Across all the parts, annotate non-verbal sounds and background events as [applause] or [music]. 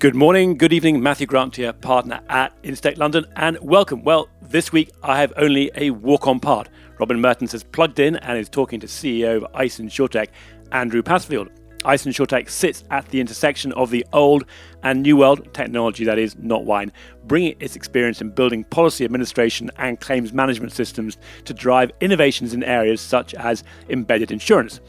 Good morning, good evening. Matthew Grant here, partner at Instech London, and welcome. Well, this week I have only a walk on part. Robin Mertens has plugged in and is talking to CEO of ICE InsurTech, Andrew Passfield. ICE InsurTech sits at the intersection of the old and new world, technology that is, not wine, bringing its experience in building policy administration and claims management systems to drive innovations in areas such as embedded insurance.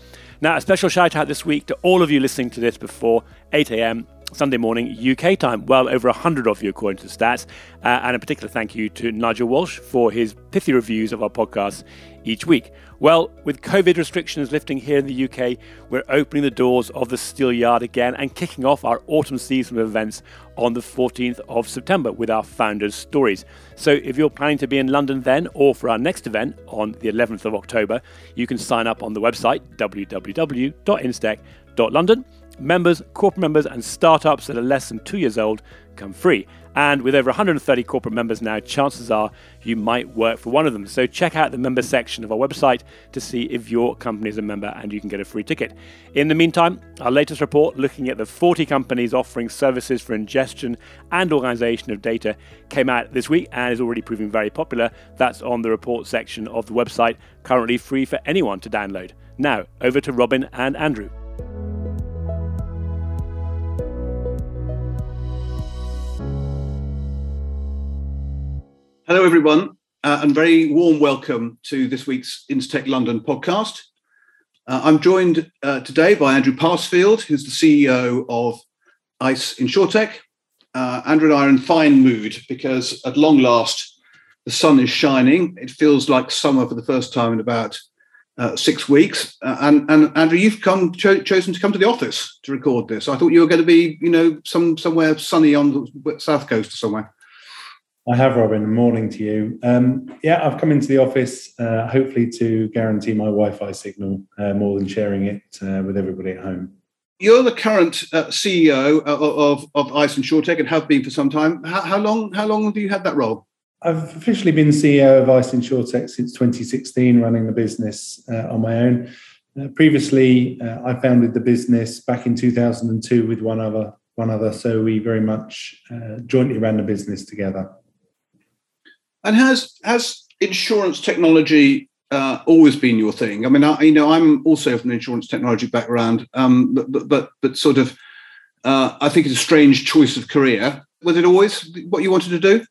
Now, a special shout out this week to all of you listening to this before 8 a.m. Sunday morning UK time. Well over 100 of you, according to the stats. Uh, and a particular thank you to Nigel Walsh for his pithy reviews of our podcasts each week. Well, with COVID restrictions lifting here in the UK, we're opening the doors of the Steel Yard again and kicking off our autumn season of events on the 14th of September with our founders' stories. So if you're planning to be in London then or for our next event on the 11th of October, you can sign up on the website www.instech.london members, corporate members, and startups that are less than two years old come free. And with over 130 corporate members now, chances are you might work for one of them. So check out the member section of our website to see if your company is a member and you can get a free ticket. In the meantime, our latest report looking at the 40 companies offering services for ingestion and organization of data came out this week and is already proving very popular. That's on the report section of the website, currently free for anyone to download. Now, over to Robin and Andrew. Hello, everyone, uh, and very warm welcome to this week's Instech London podcast. Uh, I'm joined uh, today by Andrew Passfield, who's the CEO of ICE InsurTech. Uh, Andrew and I are in fine mood because at long last, the sun is shining. It feels like summer for the first time in about uh, six weeks. Uh, and, and Andrew, you've come cho- chosen to come to the office to record this. I thought you were going to be, you know, some somewhere sunny on the south coast or somewhere. I have, Robin. Morning to you. Um, yeah, I've come into the office uh, hopefully to guarantee my Wi-Fi signal uh, more than sharing it uh, with everybody at home. You're the current uh, CEO of, of, of ICE InsurTech and have been for some time. How, how, long? How long have you had that role? I've officially been CEO of ICE and InsurTech since 2016, running the business uh, on my own. Uh, previously, I founded the business back in 2002 with one other. One other, so we very much jointly ran the business together. And has has insurance technology uh, always been your thing? I mean, I, you know, I'm also from an insurance technology background, um, but, but, but but sort of, uh, I think it's a strange choice of career. Was it always what you wanted to do?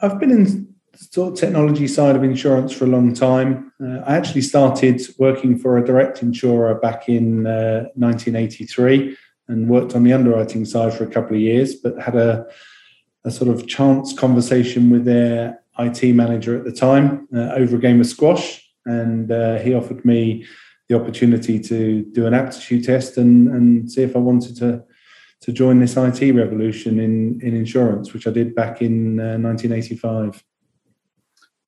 I've been in the sort of technology side of insurance for a long time. Uh, I actually started working for a direct insurer back in 1983 uh, and worked on the underwriting side for a couple of years, but had a a sort of chance conversation with their IT manager at the time uh, over a game of squash, and uh, he offered me the opportunity to do an aptitude test and, and see if I wanted to to join this IT revolution in in insurance, which I did back in uh, 1985.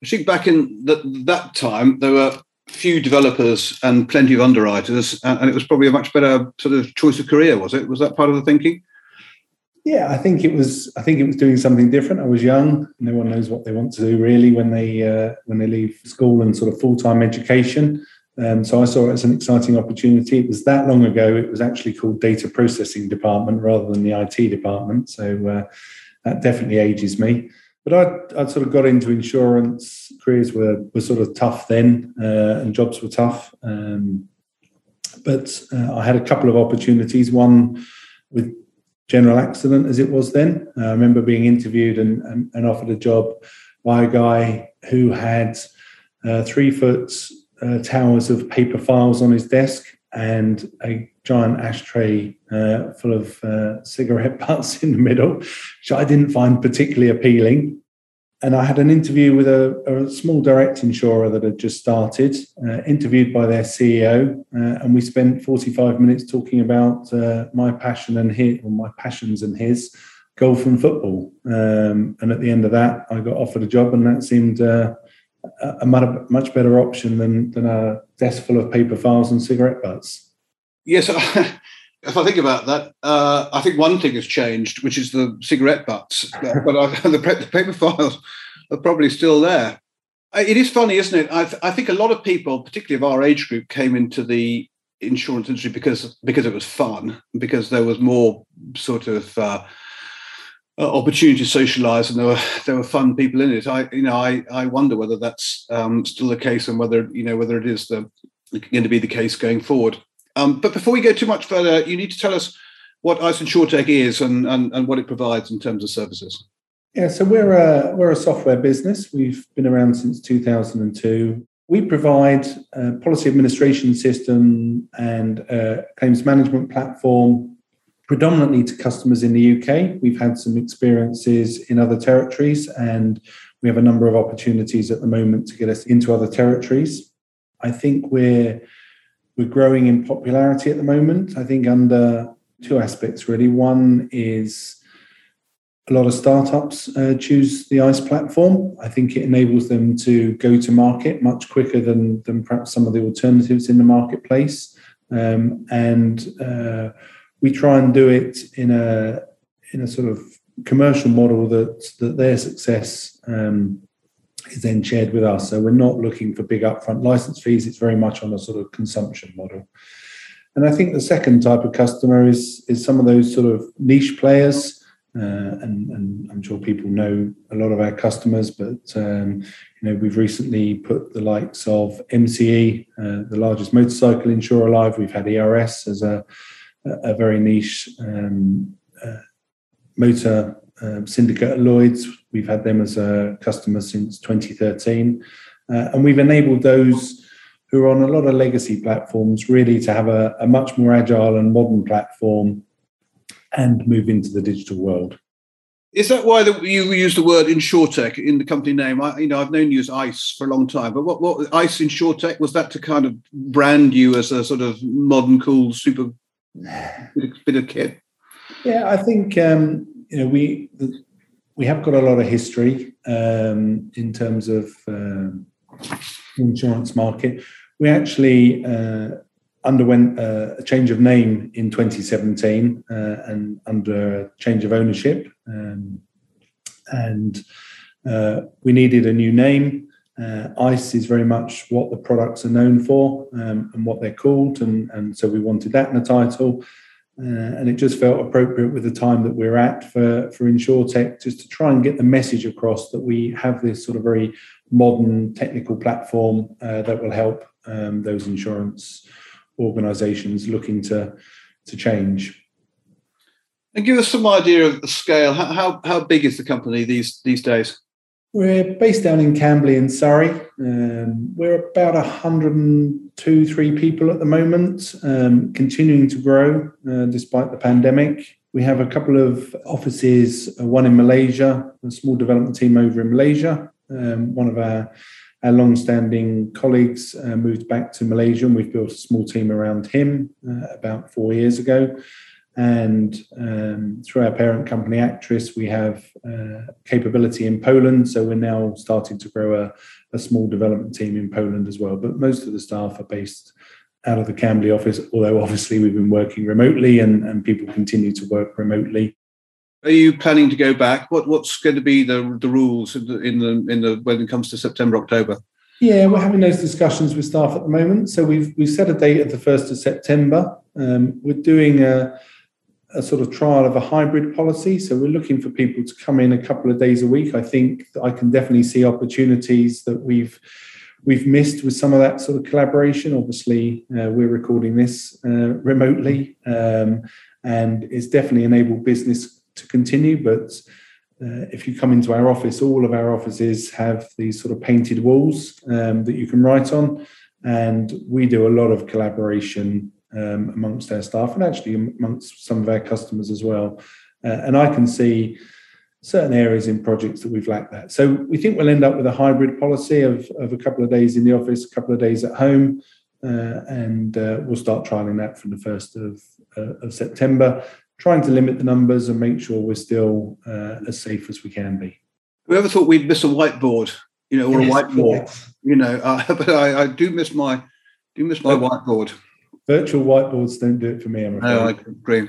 I think back in the, that time there were few developers and plenty of underwriters, and it was probably a much better sort of choice of career. Was it? Was that part of the thinking? Yeah, I think it was. I think it was doing something different. I was young. No one knows what they want to do really when they uh, when they leave school and sort of full time education. Um, so I saw it as an exciting opportunity. It was that long ago. It was actually called data processing department rather than the IT department. So uh, that definitely ages me. But I I sort of got into insurance. Careers were were sort of tough then, uh, and jobs were tough. Um, but uh, I had a couple of opportunities. One with general accident as it was then. Uh, I remember being interviewed and, and, and, offered a job by a guy who had uh, three foot uh, towers of paper files on his desk and a giant ashtray uh, full of uh, cigarette [laughs] butts in the middle, which I didn't find particularly appealing and I had an interview with a, a, small direct insurer that had just started, uh, interviewed by their CEO, uh, and we spent 45 minutes talking about uh, my passion and his, or my passions and his, golf and football. Um, and at the end of that, I got offered a job, and that seemed uh, a, a much better option than, than a desk full of paper files and cigarette butts. Yes. If I think about that, uh, I think one thing has changed, which is the cigarette butts, but I, [laughs] the, the, paper files are probably still there. It is funny, isn't it? I, th- I, think a lot of people, particularly of our age group, came into the insurance industry because because it was fun, because there was more sort of uh, uh, opportunity to socialise, and there were there were fun people in it. I you know I I wonder whether that's um, still the case, and whether you know whether it is the going to be the case going forward. Um, but before we go too much further, you need to tell us what Ice InsurTech is and, and, and what it provides in terms of services. Yeah, so we're a, we're a software business. We've been around since 2002. We provide a policy administration system and a claims management platform predominantly to customers in the UK. We've had some experiences in other territories and we have a number of opportunities at the moment to get us into other territories. I think we're we're growing in popularity at the moment. I think under two aspects really. One is a lot of startups uh, choose the ICE platform. I think it enables them to go to market much quicker than, than perhaps some of the alternatives in the marketplace. Um, and uh, we try and do it in a in a sort of commercial model that that their success um, is then shared with us. So we're not looking for big upfront license fees. It's very much on a sort of consumption model. And I think the second type of customer is is some of those sort of niche players uh, and, and, I'm sure people know a lot of our customers, but um, you know we've recently put the likes of MCE, uh, the largest motorcycle insurer alive. We've had ERS as a, a very niche um, uh, motor um, syndicate at Lloyd's. We've had them as a customer since 2013, uh, and we've enabled those who are on a lot of legacy platforms really to have a, a much more agile and modern platform and move into the digital world. Is that why the, you use the word InsurTech in the company name? I, you know, I've known you as ICE for a long time, but what, what ICE InsurTech was that to kind of brand you as a sort of modern, cool, super bit of kit? Yeah, I think um, you know we we have got a lot of history um, in terms of um, insurance market. We actually uh, underwent uh, a change of name in 2017 uh, and under a change of ownership. Um, and uh, we needed a new name. Uh, ICE is very much what the products are known for um, and what they're called. And, and so we wanted that in the title. Uh, and it just felt appropriate with the time that we're at for, for InsurTech just to try and get the message across that we have this sort of very modern technical platform uh, that will help um, those insurance organisations looking to to change. And give us some idea of the scale. How, how, how big is the company these these days? We're based down in Camberley in Surrey. Um, we're about 102, three people at the moment, um, continuing to grow uh, despite the pandemic. We have a couple of offices, uh, one in Malaysia, a small development team over in Malaysia. Um, one of our our long-standing colleagues uh, moved back to Malaysia, and we've built a small team around him uh, about four years ago. And um, through our parent company, Acturis we have uh, capability in Poland. So we're now starting to grow a, a, small development team in Poland as well. But most of the staff are based out of the Camberley office, although obviously we've been working remotely and, and people continue to work remotely. Are you planning to go back? What What's going to be the the rules in the in the, in the when it comes to September October? Yeah, we're having those discussions with staff at the moment. So we've we've set a date of the first of September. Um, we're doing a a sort of trial of a hybrid policy. So we're looking for people to come in a couple of days a week. I think I can definitely see opportunities that we've we've missed with some of that sort of collaboration. Obviously, uh, we're recording this uh, remotely, um, and it's definitely enabled business to continue. But uh, if you come into our office, all of our offices have these sort of painted walls um, that you can write on. And we do a lot of collaboration um, amongst our staff and actually amongst some of our customers as well. Uh, and I can see certain areas in projects that we've lacked that. So we think we'll end up with a hybrid policy of, of a couple of days in the office, a couple of days at home. Uh, and uh, we'll start trialing that from the 1st of, uh, of September trying to limit the numbers and make sure we're still uh, as safe as we can be. Whoever thought we'd miss a whiteboard, you know, or yes, a whiteboard, you know, uh, [laughs] but I, I, do miss my do miss my whiteboard. Virtual whiteboards don't do it for me. I'm afraid. No, I agree.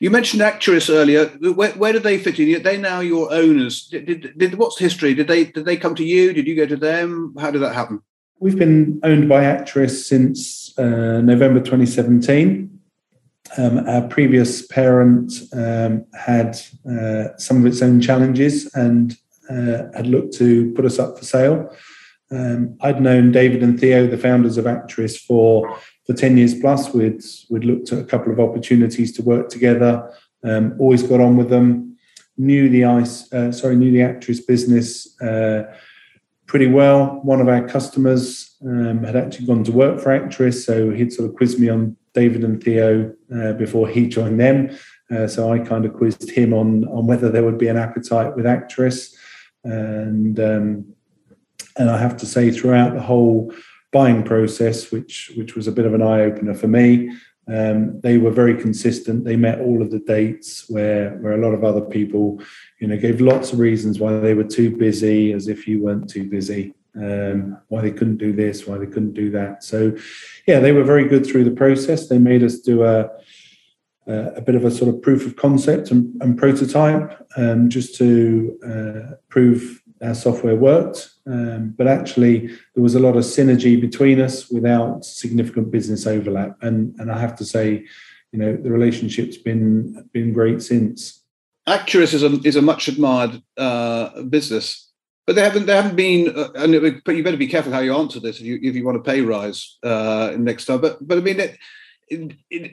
You mentioned Acturis earlier. Where, where did they fit in? Are they now your owners? Did, did, did, what's the history? Did they did they come to you? Did you go to them? How did that happen? We've been owned by Acturis since uh, November 2017. Um, our previous parent um, had uh, some of its own challenges and uh, had looked to put us up for sale. Um, I'd known David and Theo, the founders of Acturis, for for ten years plus. We'd we'd looked at a couple of opportunities to work together. Um, always got on with them. Knew the ice, uh, sorry, knew the Acturis business uh, pretty well. One of our customers um, had actually gone to work for Acturis, so he'd sort of quizzed me on David and Theo uh, before he joined them. Uh, so I kind of quizzed him on on whether there would be an appetite with Acturis, and um, and I have to say, throughout the whole buying process, which which was a bit of an eye opener for me, um, they were very consistent. They met all of the dates where where a lot of other people, you know, gave lots of reasons why they were too busy, as if you weren't too busy. Um, why they couldn't do this, why they couldn't do that. So, yeah, they were very good through the process. They made us do a a bit of a sort of proof of concept and, and prototype, um, just to uh, prove our software worked. Um, but actually, there was a lot of synergy between us without significant business overlap. And and I have to say, you know, the relationship's been been great since. Acturis is a is a much admired uh, business, but they haven't they haven't been. Uh, and it, but you better be careful how you answer this if you if you want a pay rise uh, next time. But but I mean. It,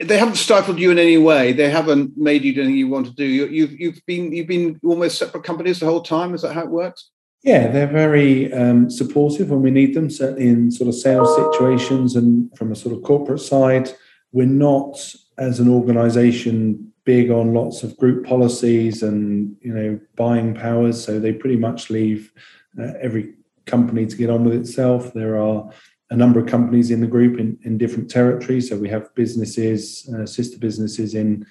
they haven't stifled you in any way. They haven't made you do anything you want to do. You, you've you've been you've been almost separate companies the whole time. Is that how it works? Yeah, they're very um, supportive when we need them, certainly in sort of sales situations and from a sort of corporate side. We're not, as an organization, big on lots of group policies and you know buying powers. So they pretty much leave uh, every company to get on with itself. There are a number of companies in the group in, in different territories. So we have businesses, uh, sister businesses in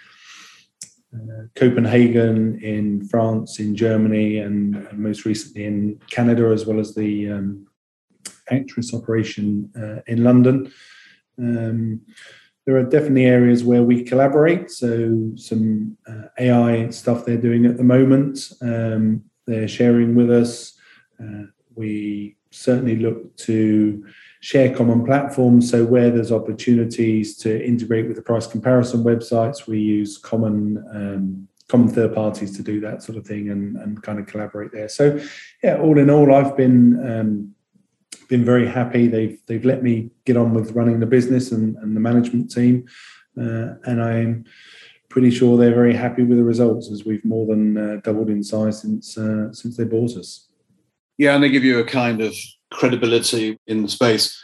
Copenhagen, in France, in Germany, and, and, most recently in Canada, as well as the um, Acturis operation uh, in London. Um, there are definitely areas where we collaborate. So, some uh, AI stuff they're doing at the moment, um, they're sharing with us. Uh, we certainly look to share common platforms. So where there's opportunities to integrate with the price comparison websites, we use common um, common third parties to do that sort of thing and, and kind of collaborate there. So yeah, all in all, I've been um, been very happy. They've they've let me get on with running the business and, and the management team, uh, and I'm pretty sure they're very happy with the results as we've more than uh, doubled in size since uh, since they bought us. Yeah, and they give you a kind of credibility in the space.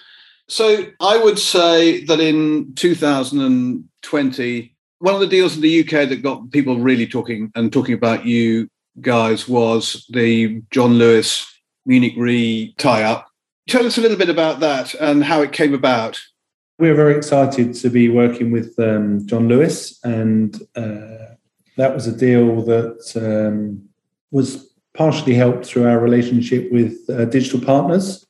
So I would say that in 2020, one of the deals in the UK that got people really talking and talking about you guys was the John Lewis Munich Re tie up. Tell us a little bit about that and how it came about. We're very excited to be working with um, John Lewis, and uh, that was a deal that um, was partially helped through our relationship with uh, digital partners.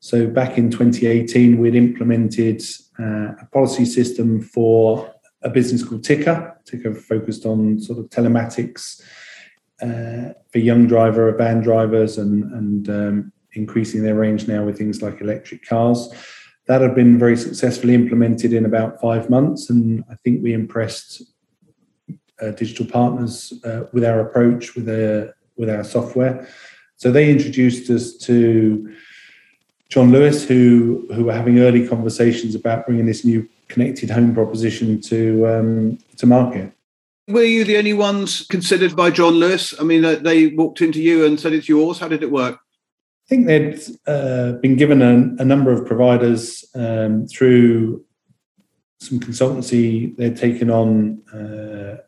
So back in 2018, we'd implemented uh, a policy system for a business called Ticker. Ticker focused on sort of telematics uh, for young driver, van drivers, and, and um, increasing their range now with things like electric cars. That had been very successfully implemented in about five months, and I think we impressed uh, digital partners uh, with our approach, with a with our software. So they introduced us to John Lewis, who who were having early conversations about bringing this new connected home proposition to um, to market. Were you the only ones considered by John Lewis? I mean, they walked into you and said it's yours. How did it work? I think they'd uh, been given a, a, number of providers um, through some consultancy they'd taken on uh,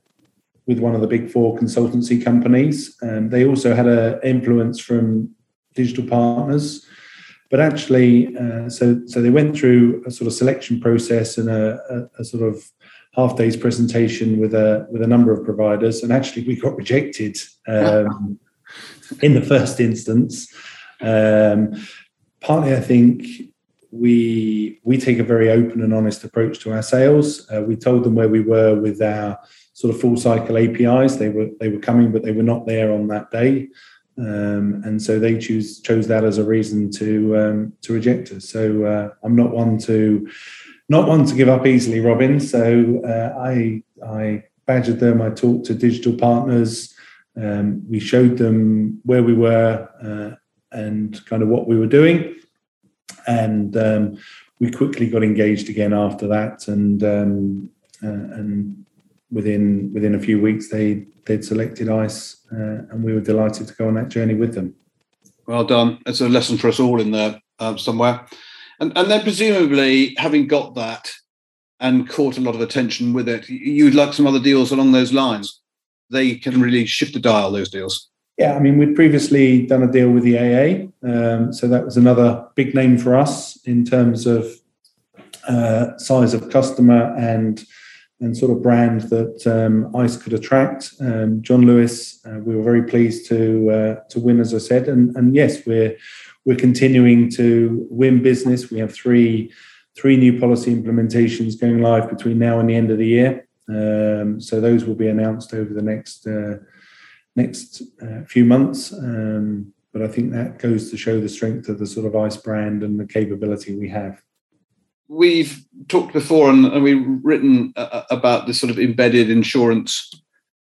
with one of the big four consultancy companies. Um, they also had an influence from digital partners, but actually, uh, so so they went through a sort of selection process and a, a, a, sort of half day's presentation with a with a number of providers, and actually we got rejected um, [laughs] in the first instance. Um, partly, I think we we take a very open and honest approach to our sales. Uh, we told them where we were with our sort of full cycle APIs. They were they were coming, but they were not there on that day, um, and so they choose chose that as a reason to um, to reject us. So uh, I'm not one to not one to give up easily, Robin. So uh, I I badgered them. I talked to digital partners. Um, we showed them where we were uh, and kind of what we were doing, and um, we quickly got engaged again after that. And um, uh, and within within a few weeks, they they'd selected ICE, uh, and we were delighted to go on that journey with them. Well done. It's a lesson for us all in there um, somewhere. And, and then presumably, having got that and caught a lot of attention with it, you'd like some other deals along those lines. They can really shift the dial, those deals. Yeah, I mean, we'd previously done a deal with the AA. Um, so that was another big name for us in terms of uh, size of customer and and sort of brand that um, ICE could attract. Um, John Lewis, uh, we were very pleased to uh, to win, as I said, and and yes, we're we're continuing to win business. We have three three new policy implementations going live between now and the end of the year. Um, so those will be announced over the next uh, next uh, few months. Um, but I think that goes to show the strength of the sort of ICE brand and the capability we have. We've talked before, and, and we've written uh, about this sort of embedded insurance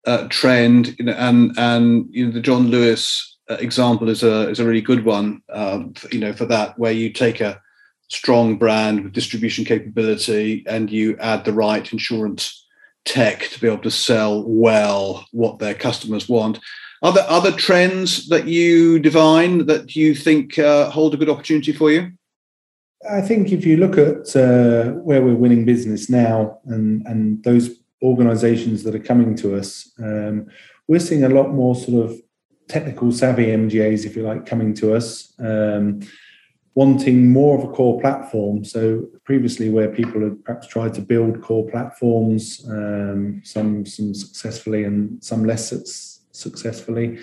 uh, trend, you know, and and you know the John Lewis uh, example is a is a really good one. Um, you know, for that where you take a strong brand with distribution capability and you add the right insurance tech to be able to sell well what their customers want. Are there other trends that you divine that you think uh, hold a good opportunity for you? I think if you look at uh, where we're winning business now and, and those organizations that are coming to us, um, we're seeing a lot more sort of technical savvy MGAs, if you like, coming to us, um, wanting more of a core platform. So previously, where people had perhaps tried to build core platforms, um, some some successfully and some less successfully,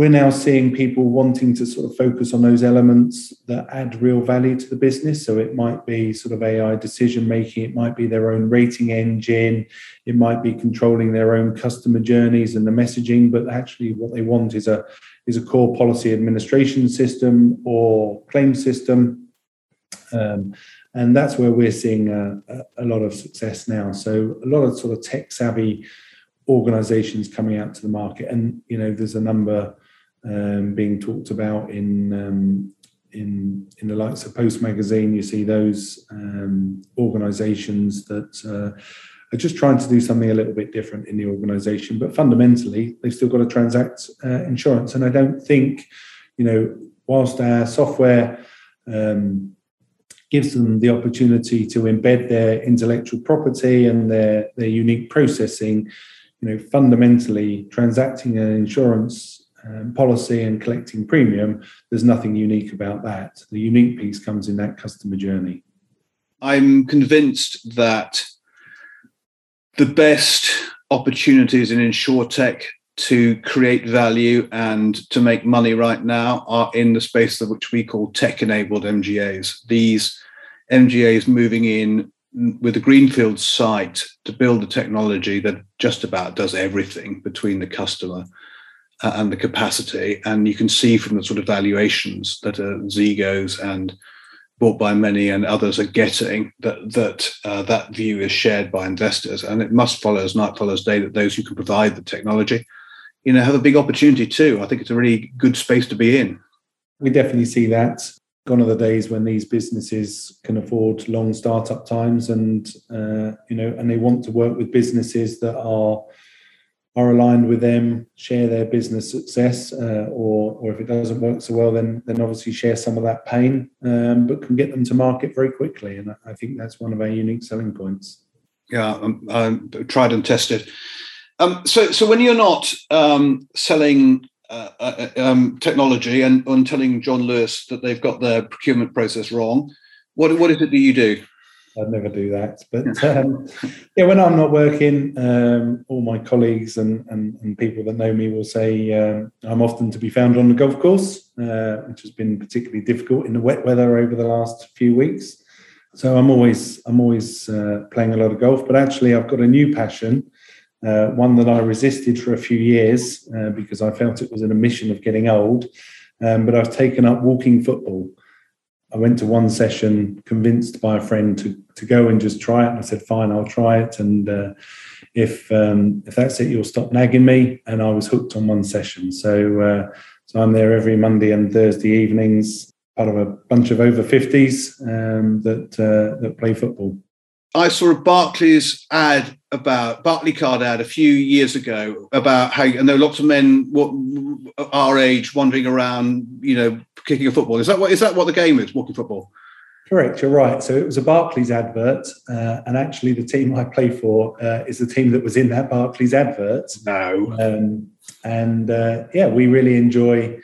we're now seeing people wanting to sort of focus on those elements that add real value to the business. So it might be sort of AI decision making, it might be their own rating engine, it might be controlling their own customer journeys and the messaging. But actually, what they want is a is a core policy administration system or claim system. Um, and that's where we're seeing a, a, a lot of success now. So a lot of sort of tech savvy organizations coming out to the market and you know there's a number um, being talked about in um, in in the likes of Post Magazine. You see those um, organisations that uh, are just trying to do something a little bit different in the organisation, but fundamentally they've still got to transact uh, insurance. And I don't think, you know, whilst our software um, gives them the opportunity to embed their intellectual property and their their unique processing, you know, fundamentally transacting an insurance um, policy and collecting premium, there's nothing unique about that. The unique piece comes in that customer journey. I'm convinced that the best opportunities in insurtech to create value and to make money right now are in the space of which we call tech-enabled MGAs. These MGAs moving in with a greenfield site to build a technology that just about does everything between the customer uh, and the capacity. And you can see from the sort of valuations that uh, Zegos and Bought By Many and others are getting that that uh, that view is shared by investors. And it must follow as night follows day that those who can provide the technology, you know, have a big opportunity too. I think it's a really good space to be in. We definitely see that. Gone are the days when these businesses can afford long startup times, and uh, you know, and they want to work with businesses that are are aligned with them, share their business success, uh, or or if it doesn't work so well, then then obviously share some of that pain, um, but can get them to market very quickly. And I think that's one of our unique selling points. Yeah, um, um, tried and tested. Um, so so when you're not um, selling uh, uh, um, technology and, and telling John Lewis that they've got their procurement process wrong, what what is it that you do? I'd never do that. But um, yeah, when I'm not working, um, all my colleagues and, and, and, people that know me will say um, I'm often to be found on the golf course, uh, which has been particularly difficult in the wet weather over the last few weeks. So I'm always I'm always uh, playing a lot of golf. But actually, I've got a new passion, uh, one that I resisted for a few years uh, because I felt it was an admission of getting old. Um, but I've taken up walking football. I went to one session, convinced by a friend to to go and just try it. And I said, "Fine, I'll try it." And uh, if um, if that's it, you'll stop nagging me. And I was hooked on one session. So uh, so I'm there every Monday and Thursday evenings, part of a bunch of over fifties um, that uh, that play football. I saw a Barclays ad about Barclaycard ad a few years ago about how, and there are lots of men what our age wandering around, you know, kicking a football. Is that what is that what the game is? Walking football. Correct, you're right. So it was a Barclays advert, uh, and actually the team I play for uh, is the team that was in that Barclays advert. No. Um, and uh, yeah, we really enjoy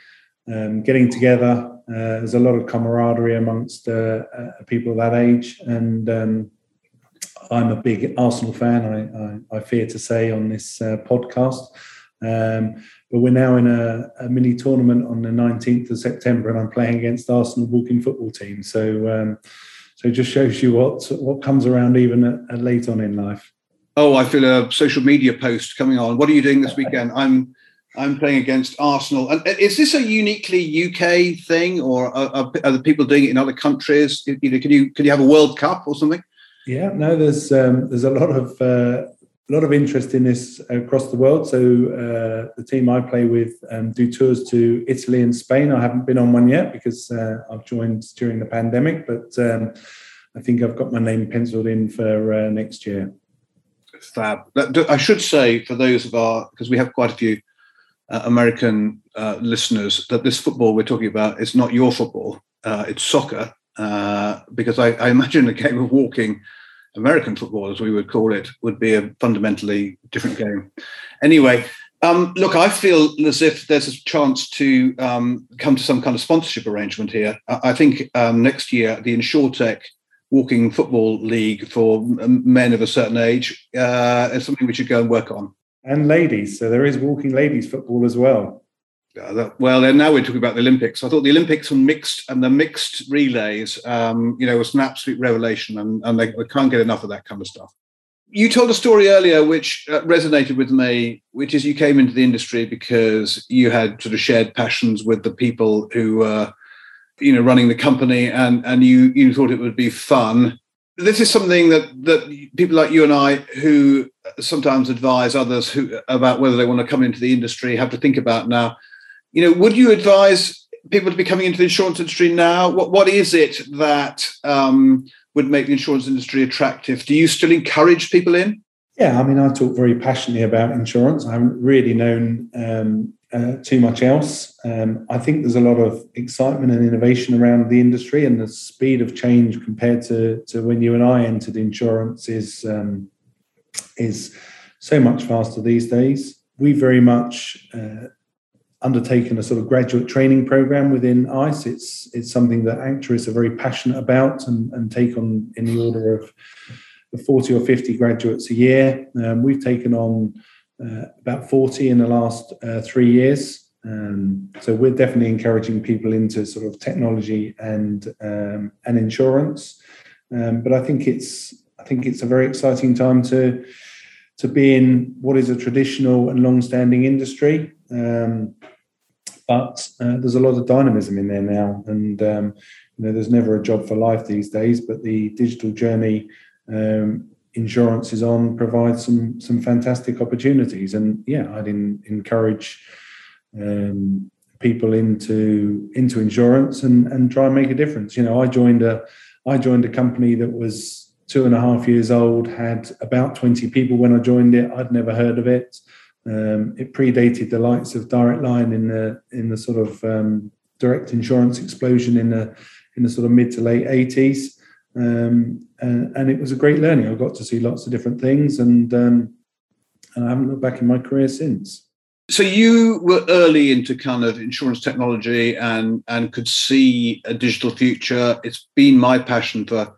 um, getting together. Uh, there's a lot of camaraderie amongst uh, uh, people of that age, and um, I'm a big Arsenal fan. I, I, I fear to say on this uh, podcast, um, but we're now in a, a, mini tournament on the 19th of September, and I'm playing against Arsenal walking football team. So, um, so it just shows you what what comes around even at, at late on in life. Oh, I feel a social media post coming on. What are you doing this weekend? I'm I'm playing against Arsenal. And uh, is this a uniquely UK thing, or are, are, the people doing it in other countries? You know, can you can you have a World Cup or something? Yeah, no, there's um, there's a lot of uh, a lot of interest in this across the world. So uh, the team I play with um, do tours to Italy and Spain. I haven't been on one yet because uh, I've joined during the pandemic, but um, I think I've got my name penciled in for uh, next year. Fab. I should say for those of our because we have quite a few uh, American uh, listeners that this football we're talking about is not your football; it's soccer. Because I, I imagine a game of walking American football, as we would call it, would be a fundamentally different game. Anyway, um, look, I feel as if there's a chance to um, come to some kind of sponsorship arrangement here. I, I think um, next year the InsurTech Walking Football League for men of a certain age uh, is something we should go and work on. And ladies, so there is walking ladies football as well. Uh, well, then now we're talking about the Olympics. I thought the Olympics and mixed and the mixed relays, um, you know, was an absolute revelation, and, and they, can't get enough of that kind of stuff. You told a story earlier which uh, resonated with me, which is you came into the industry because you had sort of shared passions with the people who were, you know, running the company, and and you you thought it would be fun. This is something that that people like you and I, who sometimes advise others who about whether they want to come into the industry, have to think about now you know, would you advise people to be coming into the insurance industry now? What what is it that um, would make the insurance industry attractive? Do you still encourage people in? Yeah, I mean, I talk very passionately about insurance. I haven't really known um, uh, too much else. Um, I think there's a lot of excitement and innovation around the industry, and the speed of change compared to, to when you and I entered insurance is um, is so much faster these days. We very much uh, undertaken a sort of graduate training program within ICE. It's it's something that Acturis are very passionate about and, and take on in the order of 40 or 50 graduates a year. Um, we've taken on uh, about 40 in the last uh, three years. Um, so we're definitely encouraging people into sort of technology and um, and insurance. Um, but I think it's I think it's a very exciting time to to be in what is a traditional and long-standing industry. Um, but uh, there's a lot of dynamism in there now, and um, you know, there's never a job for life these days. But the digital journey um, insurance is on provides some some fantastic opportunities, and yeah, I'd in, encourage um, people into into insurance and and try and make a difference. You know, I joined a I joined a company that was two and a half years old, had about 20 people when I joined it. I'd never heard of it. Um, it predated the likes of Direct Line in the in the sort of um, direct insurance explosion in the in the sort of mid to late eighties, um, and, and, it was a great learning. I got to see lots of different things, and um, and I haven't looked back in my career since. So you were early into kind of insurance technology and and could see a digital future. It's been my passion for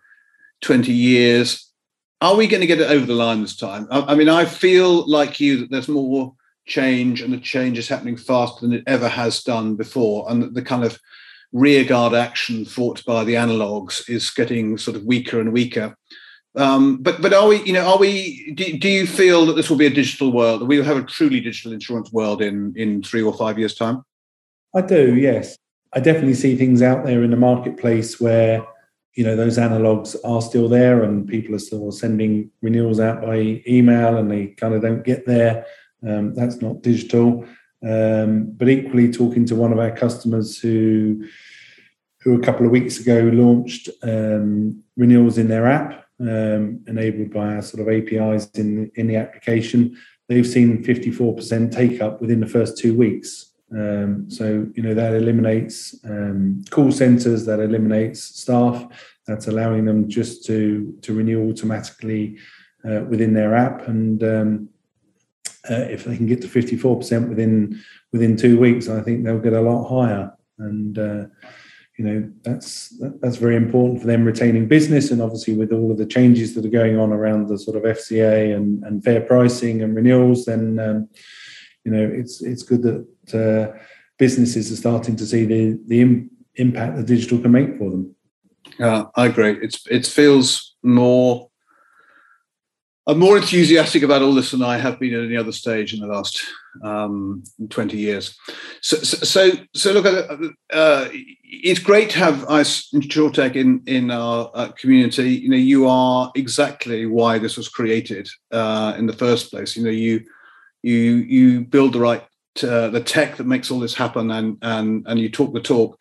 twenty years are we going to get it over the line this time? I, I, mean, I feel like you that there's more change and the change is happening faster than it ever has done before. And the kind of rearguard action fought by the analogs is getting sort of weaker and weaker. Um, but but are we, you know, are we? Do, do you feel that this will be a digital world? That we will have a truly digital insurance world in in three or five years' time? I do, yes. I definitely see things out there in the marketplace where you know those analogs are still there and people are still sending renewals out by email and they kind of don't get there. Um, that's not digital. Um, but equally talking to one of our customers who who a couple of weeks ago launched um, renewals in their app um, enabled by our sort of apis in in the application they've seen 54% take up within the first two weeks um, so you know that eliminates um, call centers, that eliminates staff. That's allowing them just to to renew automatically uh, within their app, and um, uh, if they can get to fifty four percent within within two weeks, I think they'll get a lot higher. And uh, you know that's that's very important for them retaining business, and obviously with all of the changes that are going on around the sort of FCA and, and fair pricing and renewals, then um, you know it's it's good that uh, businesses are starting to see the the Im- impact that digital can make for them. Yeah, I agree. It's it feels more. I'm more enthusiastic about all this than I have been at any other stage in the last um, 20 years. So, so, so look, uh, uh, it's great to have ICE InsurTech in in our uh, community. You know, you are exactly why this was created uh, in the first place. You know, you you you build the right uh, the tech that makes all this happen, and and and you talk the talk.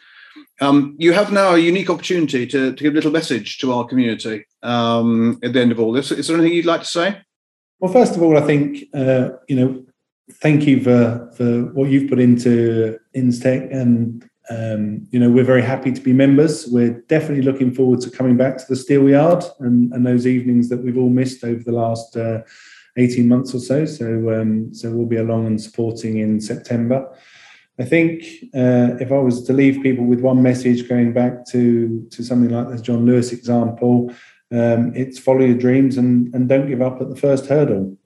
Um, you have now a unique opportunity to, to give a little message to our community um, at the end of all this. Is there anything you'd like to say? Well, first of all, I think uh, you know, thank you for for what you've put into Instech, and um, you know, we're very happy to be members. We're definitely looking forward to coming back to the Steelyard and, and those evenings that we've all missed over the last. Uh, 18 months or so. So, um, so we'll be along and supporting in September. I think uh, if I was to leave people with one message going back to, to something like the John Lewis example, um, it's follow your dreams and, and don't give up at the first hurdle.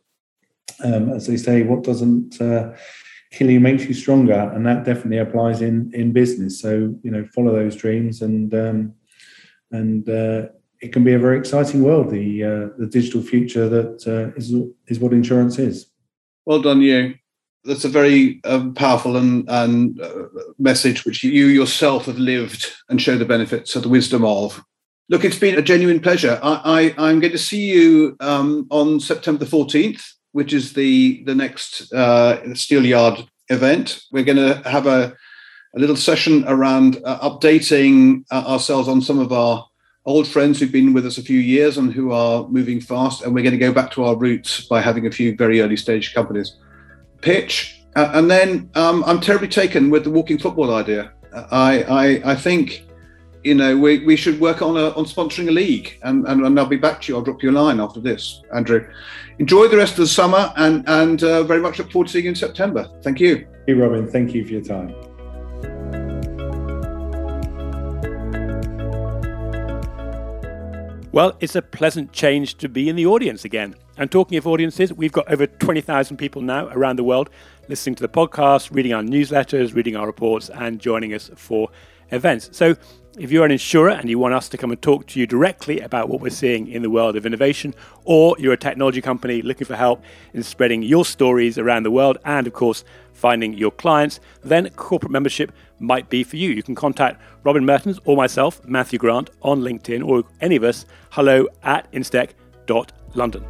Um, as they say, what doesn't uh, kill you makes you stronger, and that definitely applies in in business. So you know, follow those dreams and um, and uh, it can be a very exciting world. The uh, the digital future that uh, is is what insurance is. Well done, you. That's a very um, powerful and, and uh, message which you yourself have lived and show the benefits of the wisdom of. Look, it's been a genuine pleasure. I, I, am going to see you um, on September the 14th, which is the, the next uh, Steelyard event. We're going to have a, a little session around uh, updating uh, ourselves on some of our old friends who've been with us a few years and who are moving fast. And we're going to go back to our roots by having a few very early stage companies pitch. Uh, and then um, I'm terribly taken with the walking football idea. I, I, I think, you know, we, we should work on a, on sponsoring a league. And, and, and I'll be back to you. I'll drop you a line after this, Andrew. Enjoy the rest of the summer and, and uh, very much look forward to seeing you in September. Thank you. Hey, Robin. Thank you for your time. Well, it's a pleasant change to be in the audience again. And talking of audiences, we've got over 20,000 people now around the world listening to the podcast, reading our newsletters, reading our reports, and joining us for events. So if you're an insurer and you want us to come and talk to you directly about what we're seeing in the world of innovation, or you're a technology company looking for help in spreading your stories around the world and, of course, finding your clients, then corporate membership might be for you. You can contact Robin Mertens or myself, Matthew Grant, on LinkedIn, or any of us, hello at instech.london.